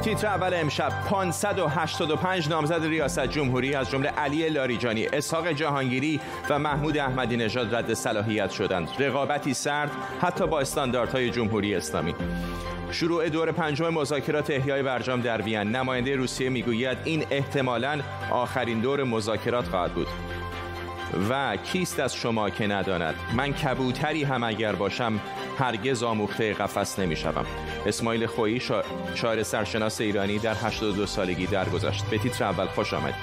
تیتر اول امشب 585 نامزد ریاست جمهوری از جمله علی لاریجانی، اسحاق جهانگیری و محمود احمدی نژاد رد صلاحیت شدند. رقابتی سرد حتی با استانداردهای جمهوری اسلامی. شروع دور پنجم مذاکرات احیای برجام در وین نماینده روسیه می‌گوید این احتمالاً آخرین دور مذاکرات خواهد بود و کیست از شما که نداند من کبوتری هم اگر باشم هرگز آموخته قفس نمی‌شوم. اسماعیل خویی شاعر سرشناس ایرانی در 82 سالگی درگذشت. به تیتر اول خوش آمد.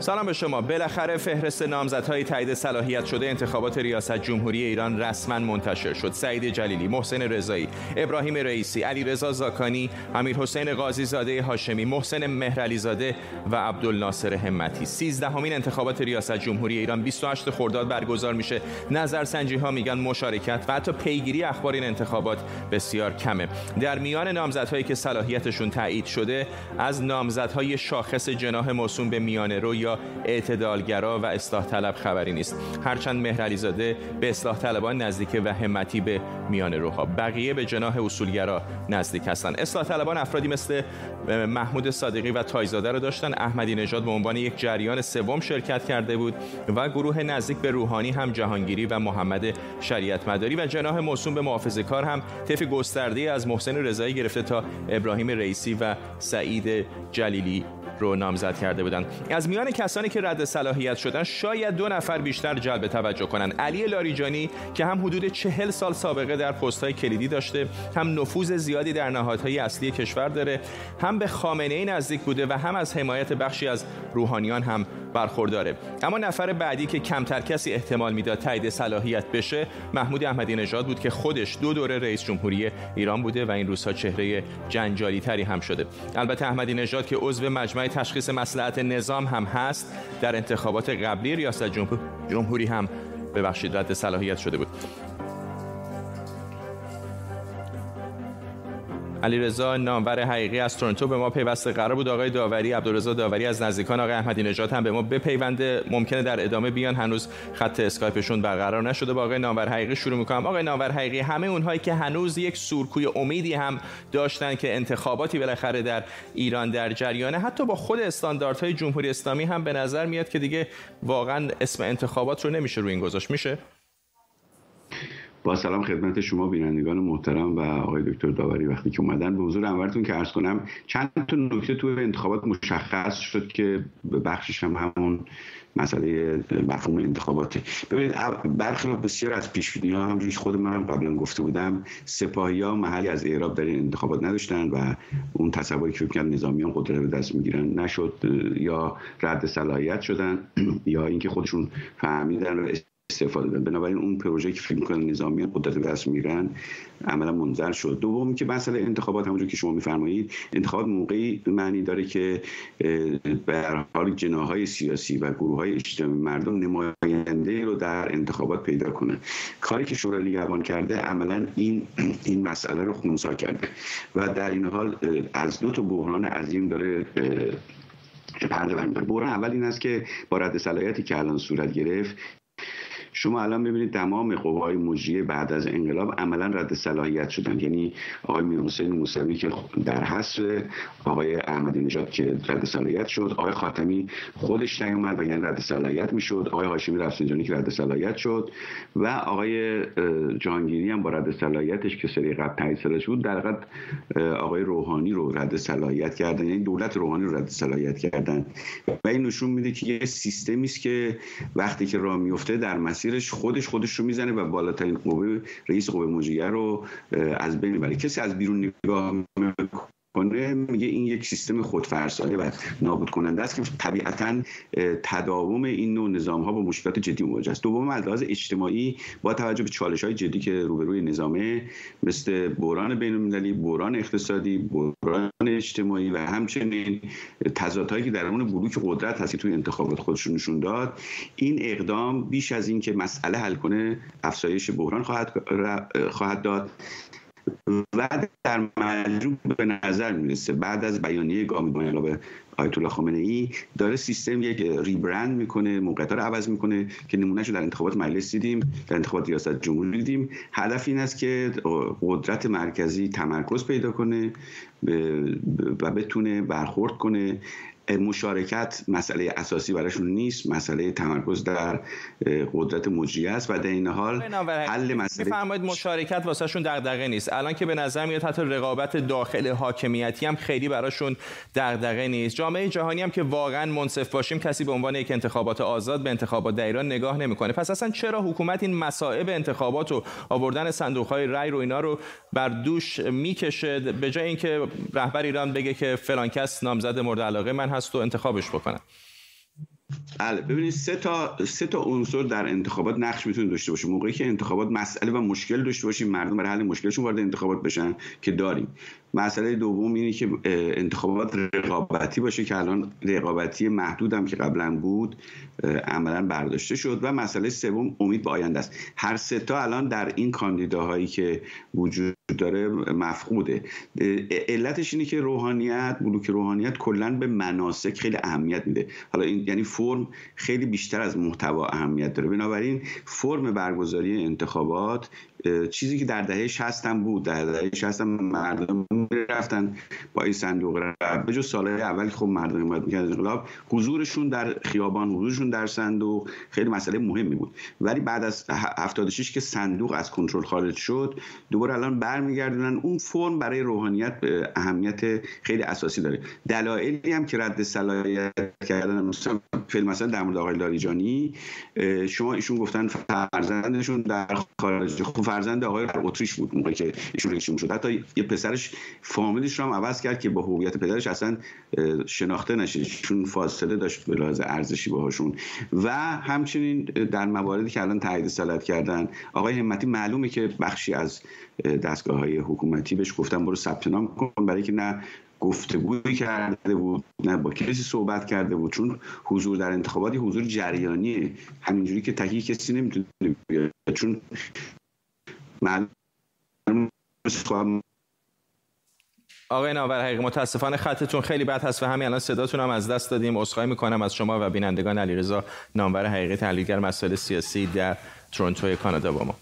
سلام به شما. بالاخره فهرست نامزدهای تایید صلاحیت شده انتخابات ریاست جمهوری ایران رسما منتشر شد. سعید جلیلی محسن رضایی ابراهیم رئیسی علیرضا زاکانی امیر حسین قاضی زاده هاشمی محسن مهرعلی زاده و عبدالناصر همتی. 13 همین انتخابات ریاست جمهوری ایران 28 خرداد برگزار میشه. نظرسنجی ها میگن مشارکت و حتی پیگیری اخبار این انتخابات بسیار کمه. در میان نامزدهایی که صلاحیتشون تایید شده از نامزدهای شاخص جناح موسوم به میانه رو یا اعتدالگرا و اصلاح طلب خبری نیست. هرچند مهرعلی زاده به اصلاح طلبان نزدیک و همتی به میان روها بقیه به جناح اصولگرا نزدیک هستند. اصلاح طلبان افرادی مثل محمود صادقی و تایزاده را داشتن. احمدی نژاد به عنوان یک جریان سوم شرکت کرده بود و گروه نزدیک به روحانی هم جهانگیری و محمد شریعت مداری و جناح موسوم به محافظه کار هم طیف گسترده از محسن رضایی گرفته تا ابراهیم رئیسی و سعید جلیلی رو نامزد کرده بودند. از میان کسانی که رد صلاحیت شدن شاید دو نفر بیشتر جلب توجه کنند. علی لاریجانی که هم حدود چهل سال سابقه در پست‌های کلیدی داشته هم نفوذ زیادی در نهادهای اصلی کشور داره هم به خامنه ای نزدیک بوده و هم از حمایت بخشی از روحانیان هم برخورداره. اما نفر بعدی که کمتر کسی احتمال می‌داد تایید صلاحیت بشه محمود احمدی نژاد بود که خودش دو دوره رئیس جمهوری ایران بوده و این روزها چهره جنجالی تری هم شده. البته احمدی نژاد که عضو مجمع تشخیص مسلحت نظام هم هست در انتخابات قبلی ریاست جمهوری هم ببخشید رد صلاحیت شده بود. علیرضا نامور حقیقی از تورنتو به ما پیوسته قرار بود. آقای داوری عبدالرضا داوری از نزدیکان آقای احمدی نژاد هم به ما بپیونده. ممکنه در ادامه بیان. هنوز خط اسکایپشون برقرار نشده با آقای نامور حقیقی. شروع می‌کنم. آقای نامور حقیقی همه اونهایی که هنوز یک سورکوی امیدی هم داشتن که انتخاباتی بالاخره در ایران در جریانه حتی با خود استانداردهای جمهوری اسلامی هم به نظر میاد که دیگه واقعا اسم انتخابات رو نمیشه روی این گذاشت. میشه؟ با سلام خدمت شما بینندگان محترم و آقای دکتر داوری وقتی که اومدن. به حضور انورتون که عرض کنم چند تا نکته تو انتخابات مشخص شد که بخشش هم همون مسئله مفهوم انتخاباته. ببینید برخی بسیار از پیش ها هم خود من قبلا گفته بودم سپاهی ها محلی از اعراب در این انتخابات نداشتن و اون تصوری که فکر نظامیان قدرت به دست می‌گیرن نشد یا رد صلاحیت شدن یا اینکه خودشون فهمیدن و استفاده دادن بنابراین اون پروژه که فکر می‌کنن نظامیان قدرت دست می‌گیرن عملا منظر شد. دوم که مسئله انتخابات همونجور که شما میفرمایید انتخابات موقعی معنی داره که به حال جناهای سیاسی و گروه های اجتماعی مردم نماینده رو در انتخابات پیدا کنه. کاری که شورای نگهبان کرده عملا این این مسئله رو خونسا کرده. و در این حال از دو تا بحران عظیم داره پرده برمیداره. بحران اول این است که با رد صلاحیتی که الان صورت گرفت شما الان ببینید تمام قوای مجریه بعد از انقلاب عملا رد صلاحیت شدن. یعنی آقای میرحسین موسوی که در حصر آقای احمدی نژاد که رد صلاحیت شد آقای خاتمی خودش نیومد و یعنی رد صلاحیت می‌شد آقای هاشمی رفسنجانی که رد صلاحیت شد و آقای جهانگیری هم با رد صلاحیتش که سری قبل تایید شده بود در آقای روحانی رو رد صلاحیت کردن. یعنی دولت روحانی رو رد صلاحیت کردن. و این نشون میده که یه سیستمی است که وقتی که راه میفته در مسیرش خودش خودش رو می‌زنه و بالاترین قوه رئیس قوه مجریه رو از بین می‌بره. کسی از بیرون نگاه می‌کنه میگه این یک سیستم خودفرسانه و نابود کننده است که طبیعتا تداوم این نوع نظام ها با مشکلات جدی مواجه است. دوم از لحاظ اجتماعی با توجه به چالش های جدی که روبروی نظامه مثل بحران بین المللی بحران اقتصادی بحران اجتماعی و همچنین تضادهایی که درون بلوک قدرت هست که توی انتخابات خودشون نشون داد این اقدام بیش از اینکه مسئله حل کنه افزایش بحران خواهد خواهد داد. و در مجموع به نظر می‌رسه بعد از بیانیه گامی به آیت الله خامنه ای داره سیستم یک ریبرند می‌کنه موقعیت رو عوض می‌کنه که نمونهش رو در انتخابات مجلس دیدیم در انتخابات ریاست جمهوری دیدیم. هدف این است که قدرت مرکزی تمرکز پیدا کنه و بتونه برخورد کنه. مشارکت مسئله اساسی براشون نیست مسئله تمرکز در قدرت مجریه است و در این حال حل مسئله میفرمایید مشارکت واسهشون دغدغه نیست. الان که به نظر میاد حتی رقابت داخل حاکمیتی هم خیلی براشون دغدغه نیست. جامعه جهانی هم که واقعا منصف باشیم کسی به عنوان یک انتخابات آزاد به انتخابات در ایران نگاه نمی‌کنه. پس اصلا چرا حکومت این مسائب انتخابات و آوردن صندوق های رای رو اینا رو بر دوش می‌کشه؟ به جای اینکه رهبر ایران بگه که فلان کس نامزد مورد علاقه من هست و انتخابش بکنن. بله ببینید سه تا سه تا عنصر در انتخابات نقش می‌تونه داشته باشه. موقعی که انتخابات مسئله و مشکل داشته باشیم مردم برای حل مشکلشون وارد انتخابات بشن که داریم. مسئله دوم اینه که انتخابات رقابتی باشه که الان رقابتی محدودم که قبلا بود عملا برداشته شد. و مسئله سوم امید به آینده است. هر سه تا الان در این کاندیداهایی که وجود داره مفقوده. علتش اینه که روحانیت بلوک روحانیت کلا به مناسک خیلی اهمیت میده. حالا این یعنی فرم خیلی بیشتر از محتوا اهمیت داره. بنابراین فرم برگزاری انتخابات چیزی که در دهه 60 هم بود. در دهه 60 هم مردم رفتن با این صندوق رفت. به جز سالهای اول خب مردم حمایت می‌کرد انقلاب حضورشون در خیابان حضورشون در صندوق خیلی مسئله مهمی بود. ولی بعد از 76 که صندوق از کنترل خارج شد دوباره الان برمیگردونن اون فرم برای روحانیت اهمیت خیلی اساسی داره. دلایلی هم که رد صلاحیت کردن مثلا فیلم مثلا در مورد آقای لاریجانی شما ایشون گفتن فرزندشون در خارج خب فرزند آقای در اتریش بود موقعی که ایشون رئیس شد. حتی یه پسرش فامیلش رو هم عوض کرد که با هویت پدرش اصلا شناخته نشه. چون فاصله داشت به لحاظ ارزشی باهاشون. و همچنین در مواردی که الان تایید صلاحیت کردن آقای همتی معلومه که بخشی از دستگاه های حکومتی بهش گفتن برو ثبت نام کن برای که نه گفتگویی کرده بود نه با کسی صحبت کرده بود. چون حضور در انتخاباتی حضور جریانیه. همینجوری که تهیه کسی نمی‌تونه بیاد. چون آقای ناور حقیقی متاسفانه خطتون خیلی بد هست و همین الان صداتون هم از دست دادیم. عذرخواهی می‌کنم از شما و بینندگان علیرضا نامور حقیقی تحلیلگر مسائل سیاسی در تورنتو کانادا با ما.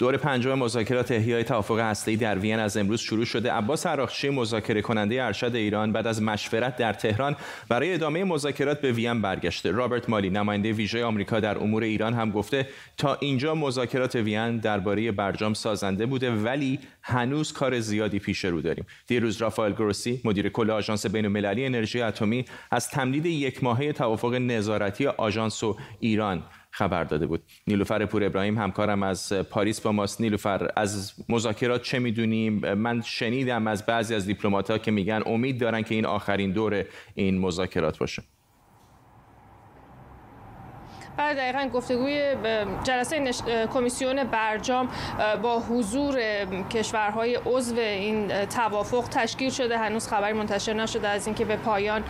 دور پنجم مذاکرات احیای توافق هسته‌ای در وین از امروز شروع شده. عباس عراقچی مذاکره کننده ارشد ایران بعد از مشورت در تهران برای ادامه مذاکرات به وین برگشته. رابرت مالی نماینده ویژه آمریکا در امور ایران هم گفته تا اینجا مذاکرات وین درباره برجام سازنده بوده ولی هنوز کار زیادی پیش رو داریم. دیروز رافائل گروسی مدیر کل آژانس بین‌المللی انرژی اتمی از تمدید یک ماهه توافق نظارتی آژانس و ایران خبر داده بود. نیلوفر پور ابراهیم همکارم از پاریس با ماست. نیلوفر از مذاکرات چه می‌دونیم؟ من شنیدم از بعضی از ها که میگن امید دارن که این آخرین دور این مذاکرات باشه. بله دقیقا گفتگوی جلسه کمیسیون برجام با حضور کشورهای عضو این توافق تشکیل شده. هنوز خبری منتشر نشده از اینکه به پایان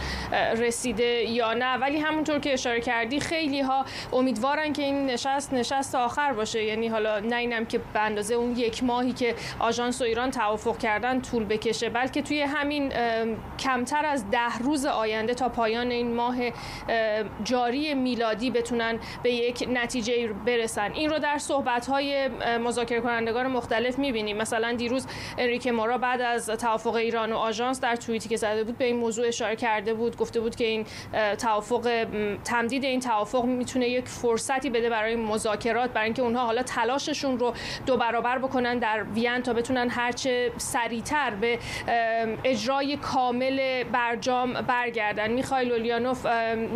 رسیده یا نه. ولی همونطور که اشاره کردی خیلی ها امیدوارن که این نشست نشست آخر باشه. یعنی حالا نه اینم که به اندازه اون یک ماهی که آژانس و ایران توافق کردن طول بکشه بلکه توی همین کمتر از ده روز آینده تا پایان این ماه جاری میلادی بتونن به یک نتیجه برسن. این رو در صحبت های مذاکره کنندگان مختلف می‌بینیم. مثلا دیروز انریک مورا بعد از توافق ایران و آژانس در توییتی که زده بود به این موضوع اشاره کرده بود. گفته بود که این توافق تمدید این توافق می‌تونه یک فرصتی بده برای مذاکرات برای اینکه اونها حالا تلاششون رو دو برابر بکنن در وین تا بتونن هرچه سریعتر به اجرای کامل برجام برگردن. میخائیل اولیانوف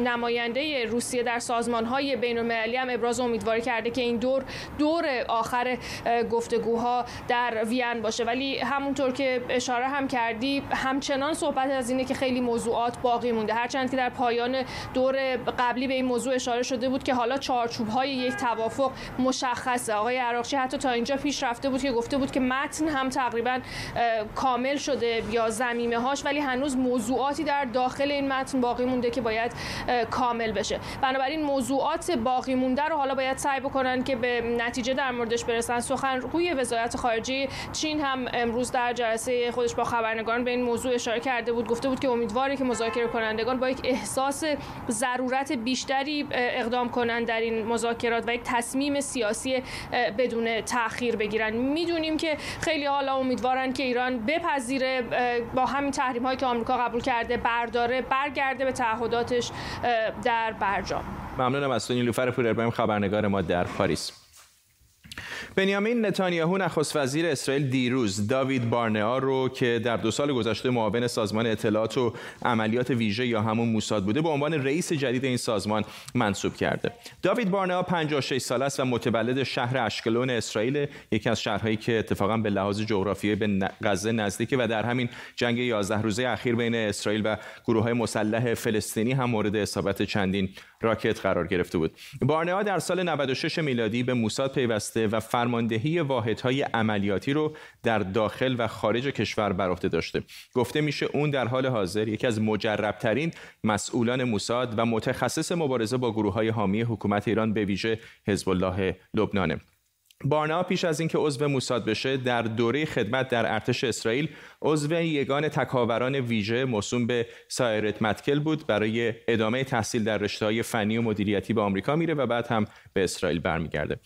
نماینده روسیه در سازمان های بین المللی هم ابراز امیدواری کرده که این دور دور آخر گفتگوها در وین باشه. ولی همونطور که اشاره هم کردی همچنان صحبت از اینه که خیلی موضوعات باقی مونده. هرچند که در پایان دور قبلی به این موضوع اشاره شده بود که حالا چارچوب های یک توافق مشخصه. آقای عراقچی حتی تا اینجا پیش رفته بود که گفته بود که متن هم تقریبا کامل شده یا زمینه هاش ولی هنوز موضوعاتی در داخل این متن باقی مونده که باید کامل بشه. بنابراین موضوعات باقی مونده رو حالا باید سعی بکنن که به نتیجه در موردش برسن. سخنگوی وزارت خارجه چین هم امروز در جلسه خودش با خبرنگاران به این موضوع اشاره کرده بود. گفته بود که امیدواره که مذاکره کنندگان با یک احساس ضرورت بیشتری اقدام کنند در این مذاکرات و یک تصمیم سیاسی بدون تاخیر بگیرن می‌دونیم که خیلی حالا امیدوارن که ایران بپذیره با همین تحریم هایی که آمریکا قبول کرده برداره برگرده به تعهداتش در برجام. ممنونم از تو نیلوفر پور خبرنگار ما در پاریس. بنیامین نتانیاهو نخست وزیر اسرائیل دیروز داوید بارنیا رو که در دو سال گذشته معاون سازمان اطلاعات و عملیات ویژه یا همون موساد بوده به عنوان رئیس جدید این سازمان منصوب کرده. داوید بارنیا 56 ساله است و متولد شهر اشکلون اسرائیل یکی از شهرهایی که اتفاقا به لحاظ جغرافیایی به غزه نزدیکه و در همین جنگ 11 روزه اخیر بین اسرائیل و گروه های مسلح فلسطینی هم مورد اصابت چندین راکت قرار گرفته بود. بارنیا در سال 96 میلادی به موساد پیوسته و فرماندهی واحدهای عملیاتی رو در داخل و خارج کشور بر عهده داشته. گفته میشه اون در حال حاضر یکی از مجربترین مسئولان موساد و متخصص مبارزه با گروه های حامی حکومت ایران به ویژه حزب الله لبنانه. بارنا پیش از اینکه عضو موساد بشه در دوره خدمت در ارتش اسرائیل عضو یگان تکاوران ویژه موسوم به سایرت متکل بود برای ادامه تحصیل در رشته فنی و مدیریتی به آمریکا میره و بعد هم به اسرائیل برمیگرده.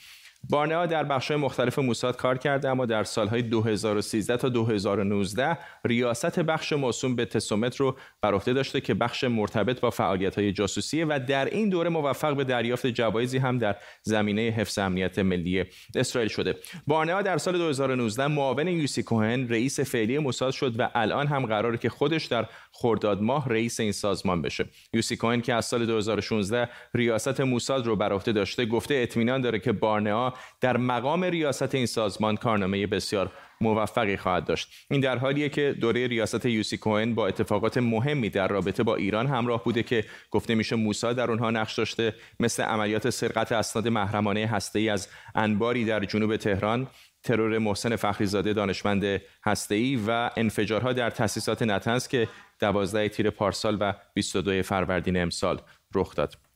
بارنئا در بخش‌های مختلف موساد کار کرده اما در سالهای 2013 تا 2019 ریاست بخش موسوم به تسومت رو بر عهده داشته که بخش مرتبط با فعالیت‌های جاسوسی و در این دوره موفق به دریافت جوایزی هم در زمینه حفظ امنیت ملی اسرائیل شده. بارنئا در سال 2019 معاون یوسی کوهن رئیس فعلی موساد شد و الان هم قراره که خودش در خرداد ماه رئیس این سازمان بشه. یوسی کوهن که از سال 2016 ریاست موساد رو بر عهده داشته گفته اطمینان داره که بارنئا در مقام ریاست این سازمان کارنامه بسیار موفقی خواهد داشت. این در حالیه که دوره ریاست یوسی کوهن با اتفاقات مهمی در رابطه با ایران همراه بوده که گفته میشه موسا در اونها نقش داشته مثل عملیات سرقت اسناد محرمانه هسته‌ای از انباری در جنوب تهران ترور محسن فخریزاده دانشمند هسته‌ای و انفجارها در تأسیسات نتنز که 12 تیر پارسال و 22 فروردین امسال رخ داد.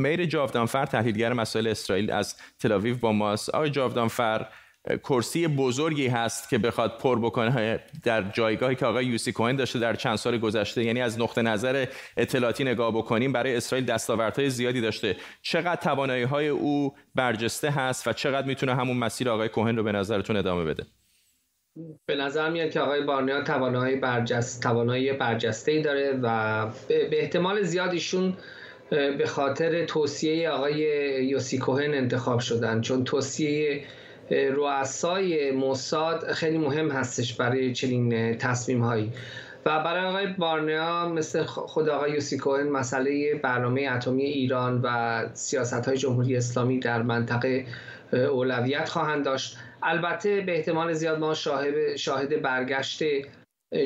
میر جاودانفر تحلیلگر مسائل اسرائیل از تلاویو با ماست. آقای جاودانفر کرسی بزرگی هست که بخواد پر بکنه در جایگاهی که آقای یوسی کوهن داشته در چند سال گذشته. یعنی از نقطه نظر اطلاعاتی نگاه بکنیم برای اسرائیل دستاوردهای زیادی داشته. چقدر توانایی های او برجسته هست و چقدر می‌تونه همون مسیر آقای کوهن رو به نظرتون ادامه بده؟ به نظر میاد که آقای بارنیا توانایی برجست توانایی برجسته ای داره و به احتمال زیادیشون به خاطر توصیه آقای یوسی کوهن انتخاب شدن. چون توصیه رؤسای موساد خیلی مهم هستش برای چنین تصمیم هایی و برای آقای بارنیا مثل خود آقای یوسی کوهن مسئله برنامه اتمی ایران و سیاست های جمهوری اسلامی در منطقه اولویت خواهند داشت. البته به احتمال زیاد ما شاهد, شاهد برگشت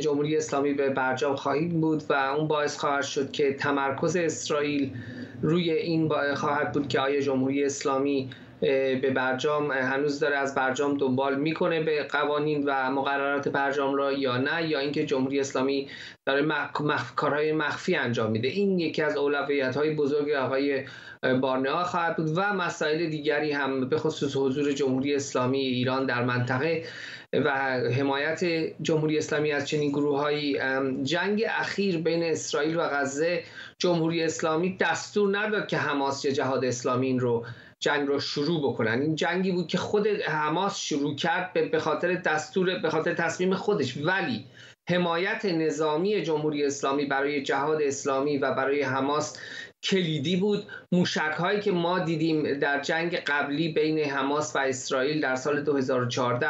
جمهوری اسلامی به برجام خواهید بود و اون باعث خواهد شد که تمرکز اسرائیل روی این خواهد بود که آیا جمهوری اسلامی به برجام هنوز داره از برجام دنبال می‌کنه به قوانین و مقررات برجام را یا نه یا اینکه جمهوری اسلامی داره مخ... کارهای مخفی انجام میده. این یکی از اولویت های بزرگ آقای بارنها خواهد بود و مسائل دیگری هم به خصوص حضور جمهوری اسلامی ایران در منطقه و حمایت جمهوری اسلامی از چنین گروه جنگ اخیر بین اسرائیل و غزه جمهوری اسلامی دستور نداد که حماس یا جهاد اسلامی این رو جنگ رو شروع بکنن. این جنگی بود که خود حماس شروع کرد به خاطر دستور به خاطر تصمیم خودش. ولی حمایت نظامی جمهوری اسلامی برای جهاد اسلامی و برای حماس کلیدی بود. موشک هایی که ما دیدیم در جنگ قبلی بین حماس و اسرائیل در سال 2014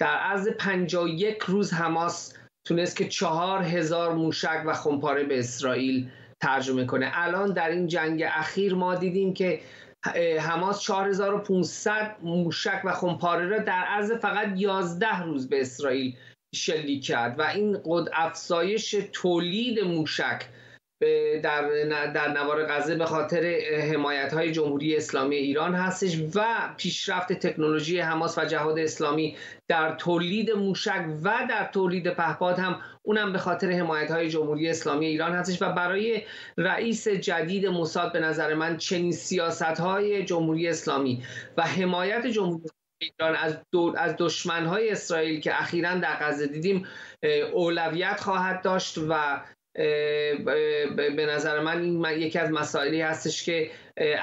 در عرض 51 روز حماس تونست که چهار هزار موشک و خمپاره به اسرائیل ترجمه کنه. الان در این جنگ اخیر ما دیدیم که حماس 4500 موشک و خمپاره را در عرض فقط 11 روز به اسرائیل شلیک کرد و این قد افزایش تولید موشک در در نوار غزه به خاطر حمایت های جمهوری اسلامی ایران هستش و پیشرفت تکنولوژی حماس و جهاد اسلامی در تولید موشک و در تولید پهپاد هم اونم به خاطر حمایت های جمهوری اسلامی ایران هستش و برای رئیس جدید موساد به نظر من چنین سیاست های جمهوری اسلامی و حمایت جمهوری ایران از, دو از دشمن های اسرائیل که اخیرا در غزه دیدیم اولویت خواهد داشت و به نظر من این یکی از مسائلی هستش که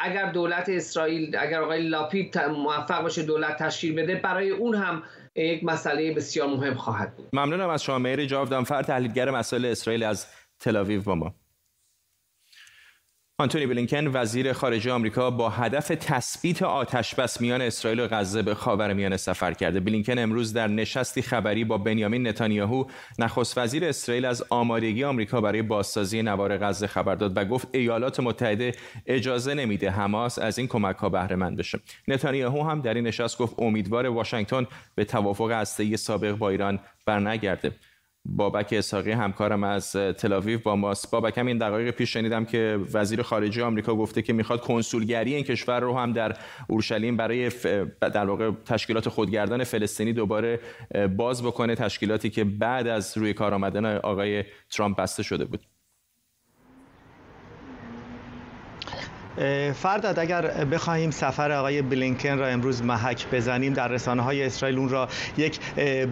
اگر دولت اسرائیل اگر آقای لاپید موفق باشه دولت تشکیل بده برای اون هم یک مسئله بسیار مهم خواهد بود. ممنونم از شما مهری جواب دانفر تحلیلگر مسائل اسرائیل از تلاویو با ما. آنتونی بلینکن وزیر خارجه آمریکا با هدف تثبیت آتش بس میان اسرائیل و غزه به خاورمیانه سفر کرده. بلینکن امروز در نشستی خبری با بنیامین نتانیاهو نخست وزیر اسرائیل از آمادگی آمریکا برای بازسازی نوار غزه خبر داد و گفت ایالات متحده اجازه نمیده حماس از این کمک ها بهره مند بشه. نتانیاهو هم در این نشست گفت امیدوار واشنگتن به توافق هسته‌ای سابق با ایران برنگرده. بابک اساقی همکارم از تلاویو با ماست. بابک هم این دقایق پیش شنیدم که وزیر خارجه آمریکا گفته که می‌خواد کنسولگری این کشور رو هم در اورشلیم برای در واقع تشکیلات خودگردان فلسطینی دوباره باز بکنه. تشکیلاتی که بعد از روی کار آمدن آقای ترامپ بسته شده بود. فرداد اگر بخواهیم سفر آقای بلینکن را امروز محک بزنیم در رسانه های اسرائیل اون را یک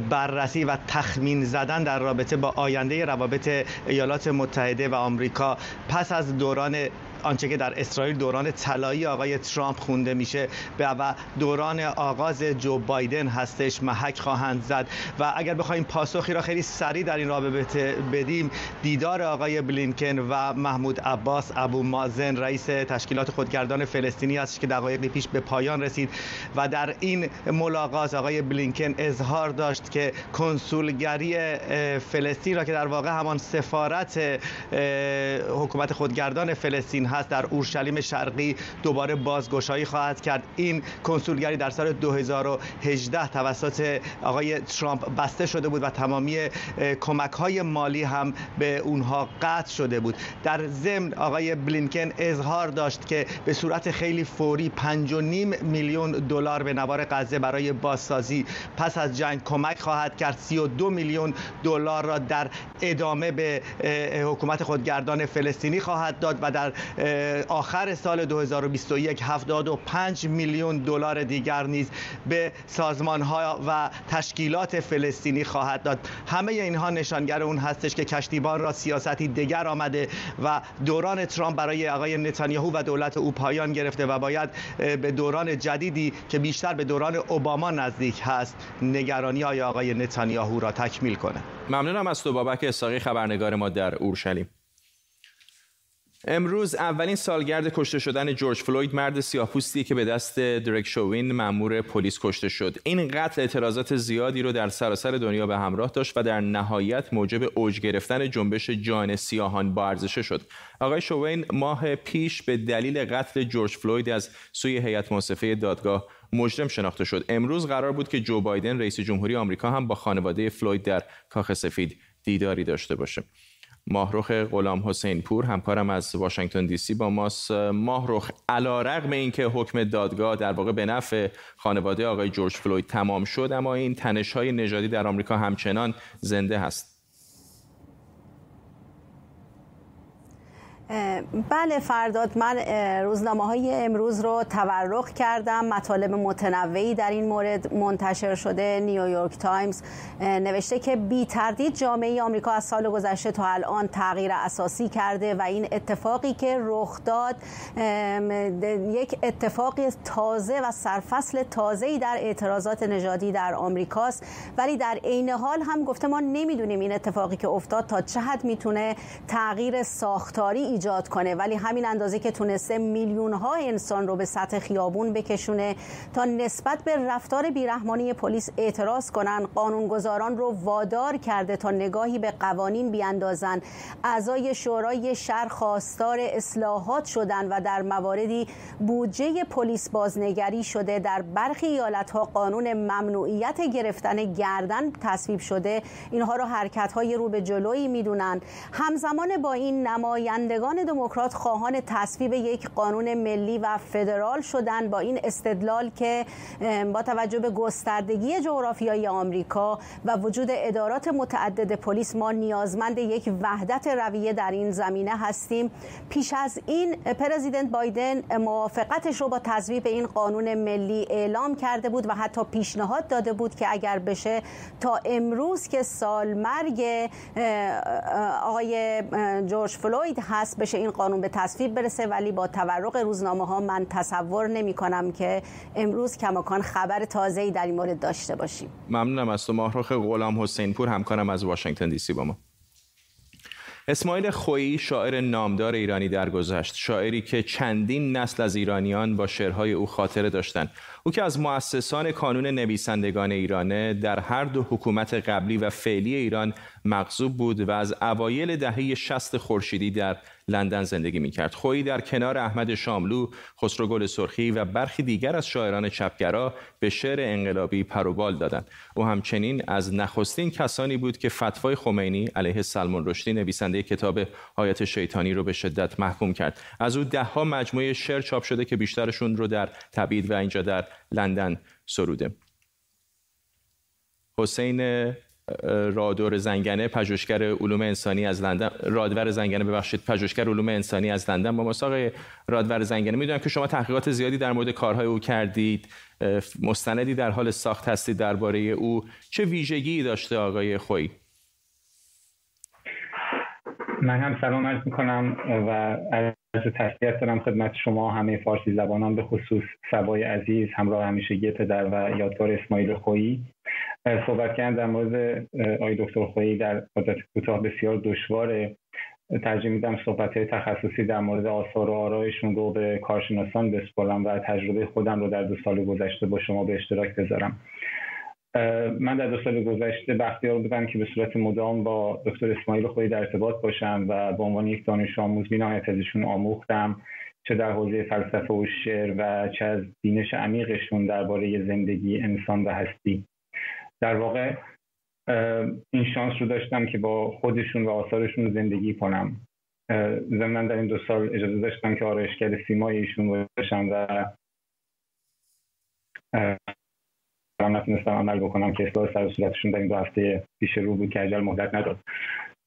بررسی و تخمین زدن در رابطه با آینده روابط ایالات متحده و آمریکا. پس از دوران آنچه که در اسرائیل دوران طلایی آقای ترامپ خونده میشه و دوران آغاز جو بایدن هستش محک خواهند زد. و اگر بخوایم پاسخی را خیلی سریع در این رابطه بدیم دیدار آقای بلینکن و محمود عباس ابو مازن رئیس تشکیلات خودگردان فلسطینی است که دقایقی پیش به پایان رسید و در این ملاقات آقای بلینکن اظهار داشت که کنسولگری فلسطین را که در واقع همان سفارت حکومت خودگردان فلسطین هست در اورشلیم شرقی دوباره بازگشایی خواهد کرد. این کنسولگری در سال 2018 توسط آقای ترامپ بسته شده بود و تمامی کمک های مالی هم به اونها قطع شده بود. در ضمن آقای بلینکن اظهار داشت که به صورت خیلی فوری 5.5 میلیون دلار به نوار غزه برای بازسازی پس از جنگ کمک خواهد کرد. 32 میلیون دلار را در ادامه به حکومت خودگردان فلسطینی خواهد داد و در آخر سال 2021 75 میلیون دلار دیگر نیز به سازمان ها و تشکیلات فلسطینی خواهد داد. همه اینها نشانگر اون هستش که کشتیبان را سیاستی دیگر آمده و دوران ترامپ برای آقای نتانیاهو و دولت او پایان گرفته و باید به دوران جدیدی که بیشتر به دوران اوباما نزدیک هست نگرانی های آقای نتانیاهو را تکمیل کنه. ممنونم از تو بابک اساقی خبرنگار ما در اورشلیم. امروز اولین سالگرد کشته شدن جورج فلوید مرد سیاه‌پوستی که به دست درک شوین مأمور پلیس کشته شد. این قتل اعتراضات زیادی رو در سراسر دنیا به همراه داشت و در نهایت موجب اوج گرفتن جنبش جان سیاهان با ارزشه شد. آقای شوین ماه پیش به دلیل قتل جورج فلوید از سوی هیئت منصفه دادگاه مجرم شناخته شد. امروز قرار بود که جو بایدن رئیس جمهوری آمریکا هم با خانواده فلوید در کاخ سفید دیداری داشته باشه. ماهرخ غلام حسین پور. همکارم از واشنگتن دی سی با ماست. ماهرخ علا رقم اینکه حکم دادگاه در واقع به نفع خانواده آقای جورج فلوید تمام شد اما این تنش های نژادی در آمریکا همچنان زنده هست. بله فرداد من روزنامه های امروز رو تورق کردم مطالب متنوعی در این مورد منتشر شده نیویورک تایمز نوشته که بی تردید جامعه آمریکا از سال گذشته تا الان تغییر اساسی کرده و این اتفاقی که رخ داد یک اتفاق تازه و سرفصل تازه‌ای در اعتراضات نژادی در آمریکاست. ولی در عین حال هم گفته ما نمی‌دونیم این اتفاقی که افتاد تا چه حد می‌تونه تغییر ساختاری ایجاد کنه ولی همین اندازه که تونسته میلیون ها انسان رو به سطح خیابون بکشونه تا نسبت به رفتار بیرحمانی پلیس اعتراض کنن قانونگذاران رو وادار کرده تا نگاهی به قوانین بیاندازن. اعضای شورای شهر خواستار اصلاحات شدن و در مواردی بودجه پلیس بازنگری شده. در برخی ایالت ها قانون ممنوعیت گرفتن گردن تصویب شده. اینها رو حرکت های رو به جلویی می‌دونن. همزمان با این نمایندگان دموکرات خواهان تصویب یک قانون ملی و فدرال شدن با این استدلال که با توجه به گستردگی جغرافیایی آمریکا و وجود ادارات متعدد پلیس ما نیازمند یک وحدت رویه در این زمینه هستیم. پیش از این پرزیدنت بایدن موافقتش رو با تصویب این قانون ملی اعلام کرده بود و حتی پیشنهاد داده بود که اگر بشه تا امروز که سال مرگ آقای جورج فلوید هست بشه این قانون به تصویب برسه ولی با تورق روزنامه ها من تصور نمی کنم که امروز کماکان خبر تازه‌ای در این مورد داشته باشیم. ممنونم از تو ماهرخ غلام حسین پور. همکارم از واشنگتن دی سی با ما. اسماعیل خویی شاعر نامدار ایرانی درگذشت. شاعری که چندین نسل از ایرانیان با شعرهای او خاطره داشتند. او که از مؤسسان کانون نویسندگان ایرانه در هر دو حکومت قبلی و فعلی ایران مغضوب بود و از اوایل دهه شست خورشیدی در لندن زندگی می‌کرد. خویی در کنار احمد شاملو خسرو گل سرخی و برخی دیگر از شاعران چپگرا به شعر انقلابی پروبال دادند. او همچنین از نخستین کسانی بود که فتوای خمینی علیه سلمان رشدی نویسنده کتاب حیات شیطانی رو به شدت محکوم کرد. از او دهها مجموعه شعر چاپ شده که بیشترشون رو در تبعید و اینجا در لندن سروده. حسین رادور زنگنه پژوهشگر علوم انسانی از لندن رادور زنگنه ببخشید پژوهشگر علوم انسانی از لندن. با مساق رادور زنگنه. می‌دونم که شما تحقیقات زیادی در مورد کارهای او کردید مستندی در حال ساخت هستید درباره او. چه ویژگی داشته آقای خویی من هم سلام عرض می‌کنم و از تسلیت دارم خدمت شما. همه فارسی زبانان به خصوص سبای عزیز همراه همیشگی پدر و یادگار اسماعیل خویی صحبت کردن در مورد آقای دکتر خویی در مدت کوتاه بسیار دشواره. ترجیح میدم صحبت های تخصصی در مورد آثار و آرایشون رو به کارشناسان بسپارم و تجربه خودم رو در دو سال گذشته با شما به اشتراک بذارم. من در دو سال گذشته بختیار بودم که به صورت مدام با دکتر اسماعیل خویی در ارتباط باشم و به عنوان یک دانش آموز بینایت ازشون آموختم چه در حوزه فلسفه و شعر و چه از بینش عمیقشون درباره زندگی انسان و هستی. در واقع این شانس رو داشتم که با خودشون و آثارشون زندگی کنم. ضمن در این دو سال اجازه داشتم که آرایشگر سیمای ایشون باشم و نتونستم عمل بکنم که اصلاح سر صورتشون در این دو هفته پیش رو بود که عجل مهلت نداد.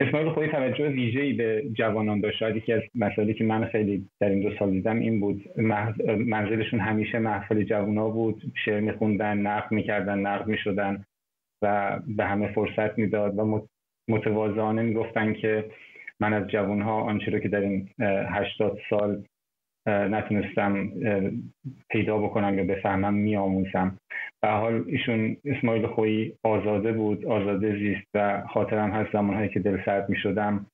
اسماعیل خودی توجه ویژه‌ای به جوانان داشت. شاید یکی از مسائلی که من خیلی در این دو سال دیدم این بود. منزلشون همیشه محفل جوانا بود. شعر میخوندن نقد می‌کردن نقد می‌شدن. و به همه فرصت می‌داد و متواضعانه می‌گفتن که من از جوانها آنچه رو که در این هشتاد سال نتونستم پیدا بکنم یا بفهمم میآموزم. به حال ایشون اسماعیل خویی آزاده بود آزاده زیست و خاطرم هست زمانهایی که دل سرد می شدم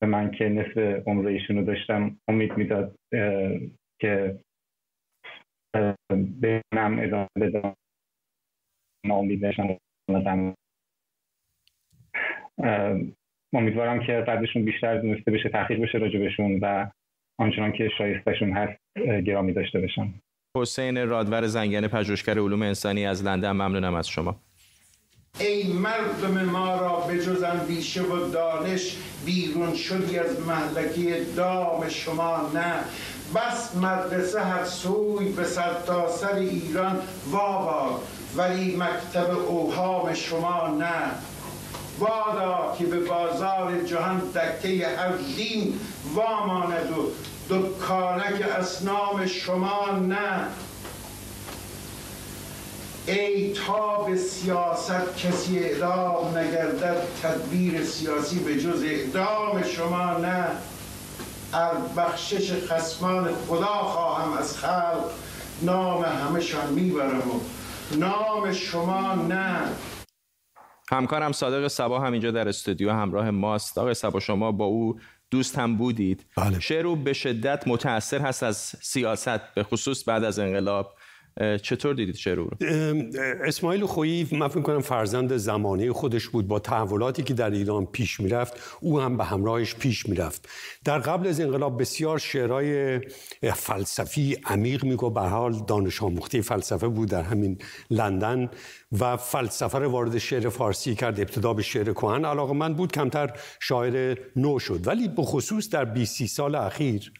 به من که نصف عمر ایشون رو داشتم امید می‌داد که بینم ادامه بدم. ناامید نشم امیدوارم که قدرشون بیشتر دونسته بشه تحقیق بشه راجبشون و آنچنان که شایستشون هست گرامی داشته بشن حسین رادور زنگنه پژوهشگر علوم انسانی از لندن ممنونم از شما. ای مردم ما را به جز اندیشه و دانش بیرون شدی از محلکی دام شما نه. بس مدرسه هر سوی به سرتاسر ایران واباد. ولی مکتب اوهام شما نه. وادا که به بازار جهان دکه هر دین واماند و دکانک اسنام شما نه. ای تا به سیاست کسی اعدام نگردد تدبیر سیاسی به جز اعدام شما نه. از بخشش خسمان خدا خواهم از خلق نام همشان می‌برم و نام شما نه. همکارم صادق سبا همینجا در استودیو همراه ماست. آقای سبا شما با او دوست هم بودید. بله. شعر به شدت متاثر هست از سیاست به خصوص بعد از انقلاب. چطور دیدید شعر رو؟ اسماعیل خویی من فکر کنم فرزند زمانه خودش بود با تحولاتی که در ایران پیش می‌رفت او هم به همراهش پیش می‌رفت. در قبل از انقلاب بسیار شعرهای فلسفی عمیق میگو به حال دانش آموخته فلسفه بود در همین لندن و فلسفه رو وارد شعر فارسی کرد ابتدا به شعر کهن. علاقه من بود کمتر شاعر نو شد. ولی به خصوص در 20 سال اخیر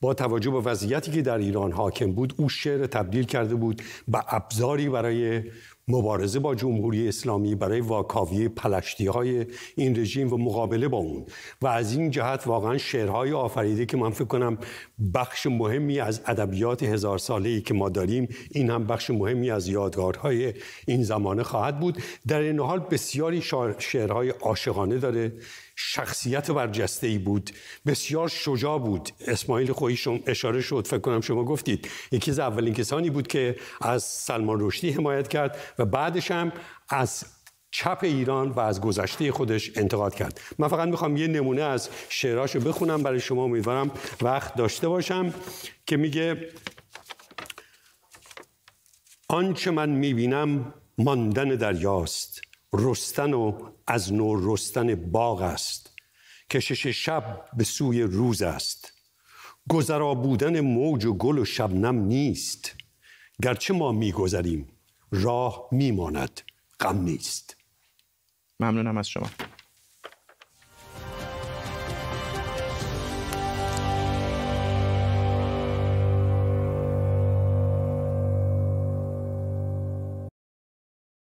با توجه به وضعیتی که در ایران حاکم بود او شعر تبدیل کرده بود به ابزاری برای مبارزه با جمهوری اسلامی برای واکاوی پلشتی های این رژیم و مقابله با اون. و از این جهت واقعا شعرهای آفریده که من فکر کنم بخش مهمی از ادبیات هزار ساله ای که ما داریم این هم بخش مهمی از یادگارهای این زمانه خواهد بود. در این حال بسیاری شعرهای عاشقانه داره. شخصیت برجسته ای بود. بسیار شجاع بود. اسماعیل خویی اشاره شد. فکر کنم شما گفتید. یکی از اولین کسانی بود که از سلمان رشدی حمایت کرد و بعدش هم از چپ ایران و از گذشته خودش انتقاد کرد. من فقط می‌خوام یه نمونه از شعراشو بخونم. برای شما امیدوارم وقت داشته باشم که میگه آنچه من می‌بینم ماندن دریاست. رستن و از نو رستن باغ است. کشش شب به سوی روز است. گذرا بودن موج و گل و شبنم نیست. گرچه ما میگذریم راه میماند غم نیست. ممنونم از شما.